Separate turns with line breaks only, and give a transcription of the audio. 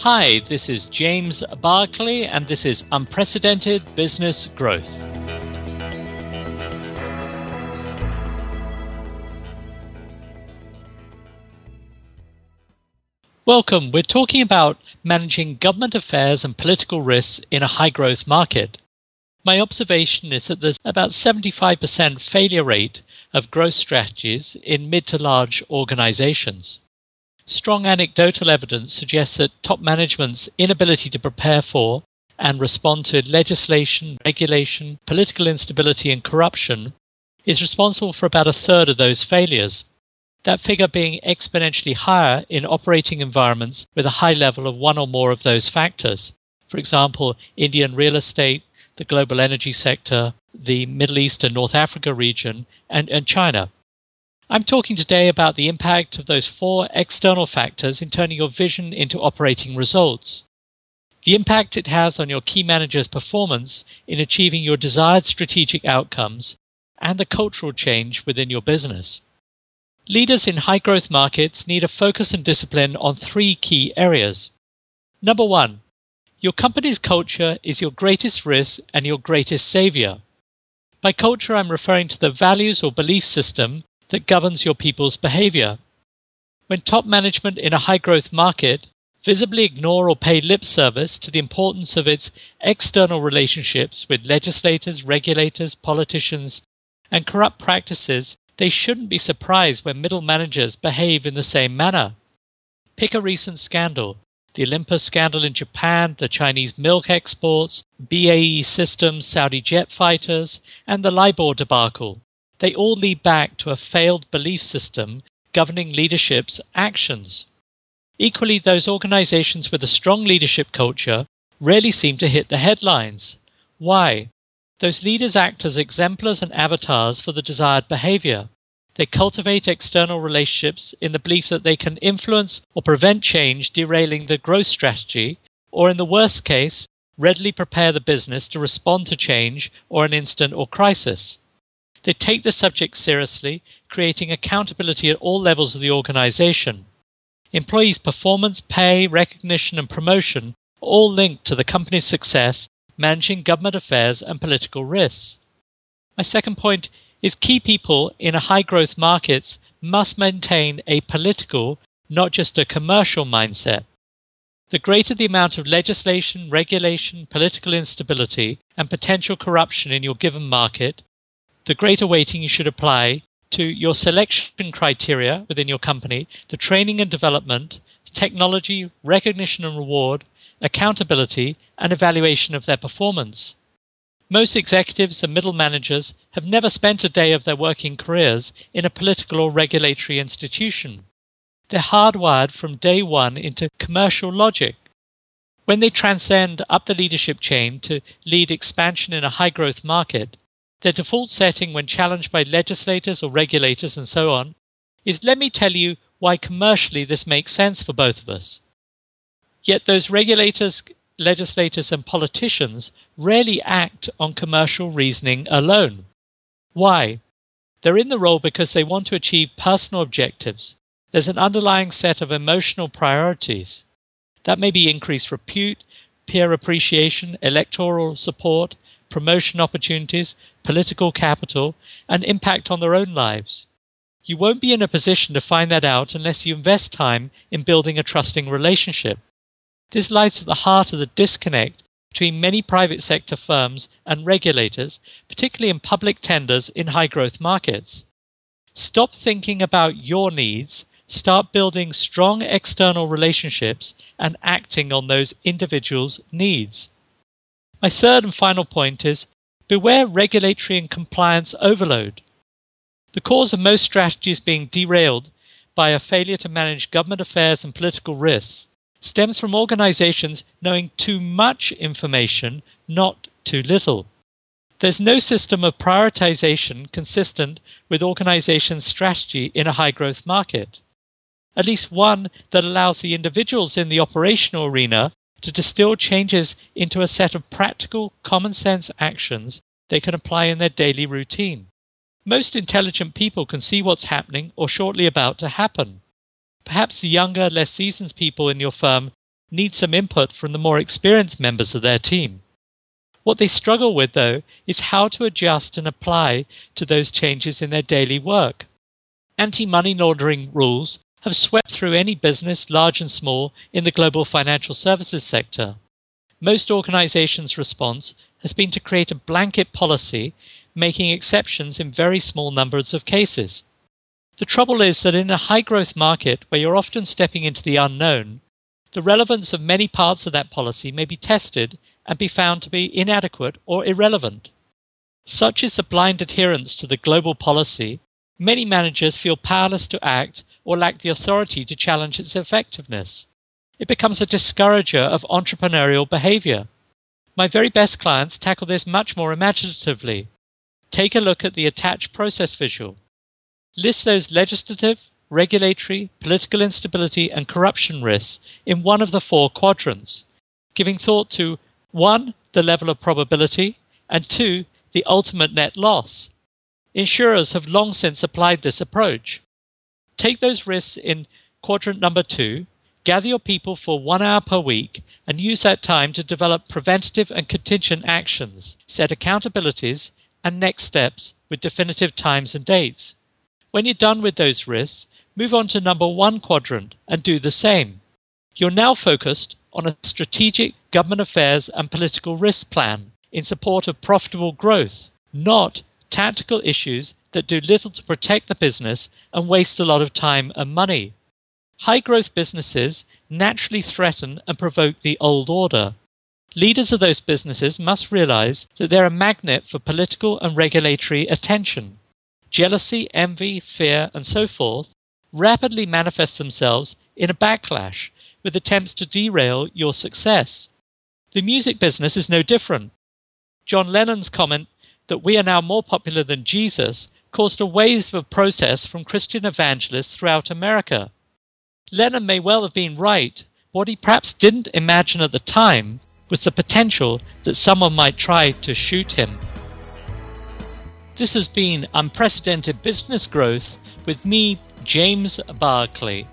Hi, this is James Barclay, and this is Unprecedented Business Growth. Welcome. We're talking about managing government affairs and political risks in a high growth market. My observation is that there's about 75% failure rate of growth strategies in mid to large organizations. Strong anecdotal evidence suggests that top management's inability to prepare for and respond to legislation, regulation, political instability, and corruption is responsible for about a third of those failures. That figure being exponentially higher in operating environments with a high level of one or more of those factors. For example, Indian real estate, the global energy sector, the Middle East and North Africa region, and, and China. I'm talking today about the impact of those four external factors in turning your vision into operating results. The impact it has on your key manager's performance in achieving your desired strategic outcomes and the cultural change within your business. Leaders in high growth markets need a focus and discipline on three key areas. Number one, your company's culture is your greatest risk and your greatest savior. By culture, I'm referring to the values or belief system that governs your people's behavior. When top management in a high growth market visibly ignore or pay lip service to the importance of its external relationships with legislators, regulators, politicians, and corrupt practices, they shouldn't be surprised when middle managers behave in the same manner. Pick a recent scandal the Olympus scandal in Japan, the Chinese milk exports, BAE Systems, Saudi jet fighters, and the LIBOR debacle. They all lead back to a failed belief system governing leadership's actions. Equally, those organizations with a strong leadership culture rarely seem to hit the headlines. Why? Those leaders act as exemplars and avatars for the desired behavior. They cultivate external relationships in the belief that they can influence or prevent change derailing the growth strategy, or in the worst case, readily prepare the business to respond to change or an instant or crisis. They take the subject seriously, creating accountability at all levels of the organization. Employees' performance, pay, recognition, and promotion are all linked to the company's success managing government affairs and political risks. My second point is key people in a high growth markets must maintain a political, not just a commercial mindset. The greater the amount of legislation, regulation, political instability, and potential corruption in your given market, the greater weighting you should apply to your selection criteria within your company, the training and development, technology, recognition and reward, accountability, and evaluation of their performance. Most executives and middle managers have never spent a day of their working careers in a political or regulatory institution. They're hardwired from day one into commercial logic. When they transcend up the leadership chain to lead expansion in a high growth market, their default setting when challenged by legislators or regulators and so on is let me tell you why commercially this makes sense for both of us. Yet those regulators, legislators, and politicians rarely act on commercial reasoning alone. Why? They're in the role because they want to achieve personal objectives. There's an underlying set of emotional priorities. That may be increased repute, peer appreciation, electoral support, promotion opportunities, political capital, and impact on their own lives. You won't be in a position to find that out unless you invest time in building a trusting relationship. This lies at the heart of the disconnect between many private sector firms and regulators, particularly in public tenders in high growth markets. Stop thinking about your needs, start building strong external relationships and acting on those individuals' needs. My third and final point is beware regulatory and compliance overload. The cause of most strategies being derailed by a failure to manage government affairs and political risks stems from organizations knowing too much information, not too little. There's no system of prioritization consistent with organizations' strategy in a high growth market. At least one that allows the individuals in the operational arena to distill changes into a set of practical, common sense actions they can apply in their daily routine. Most intelligent people can see what's happening or shortly about to happen. Perhaps the younger, less seasoned people in your firm need some input from the more experienced members of their team. What they struggle with, though, is how to adjust and apply to those changes in their daily work. Anti money laundering rules have swept through any business, large and small, in the global financial services sector. Most organizations' response has been to create a blanket policy, making exceptions in very small numbers of cases. The trouble is that in a high growth market where you're often stepping into the unknown, the relevance of many parts of that policy may be tested and be found to be inadequate or irrelevant. Such is the blind adherence to the global policy, many managers feel powerless to act or lack the authority to challenge its effectiveness. It becomes a discourager of entrepreneurial behavior. My very best clients tackle this much more imaginatively. Take a look at the attached process visual. List those legislative, regulatory, political instability, and corruption risks in one of the four quadrants, giving thought to 1. The level of probability, and 2. The ultimate net loss. Insurers have long since applied this approach. Take those risks in quadrant number 2, gather your people for one hour per week, and use that time to develop preventative and contingent actions, set accountabilities, and next steps with definitive times and dates. When you're done with those risks, move on to number one quadrant and do the same. You're now focused on a strategic government affairs and political risk plan in support of profitable growth, not tactical issues that do little to protect the business and waste a lot of time and money. High growth businesses naturally threaten and provoke the old order. Leaders of those businesses must realize that they're a magnet for political and regulatory attention. Jealousy, envy, fear, and so forth rapidly manifest themselves in a backlash with attempts to derail your success. The music business is no different. John Lennon's comment that we are now more popular than Jesus caused a wave of protest from Christian evangelists throughout America. Lennon may well have been right. What he perhaps didn't imagine at the time was the potential that someone might try to shoot him. This has been unprecedented business growth with me, James Barclay.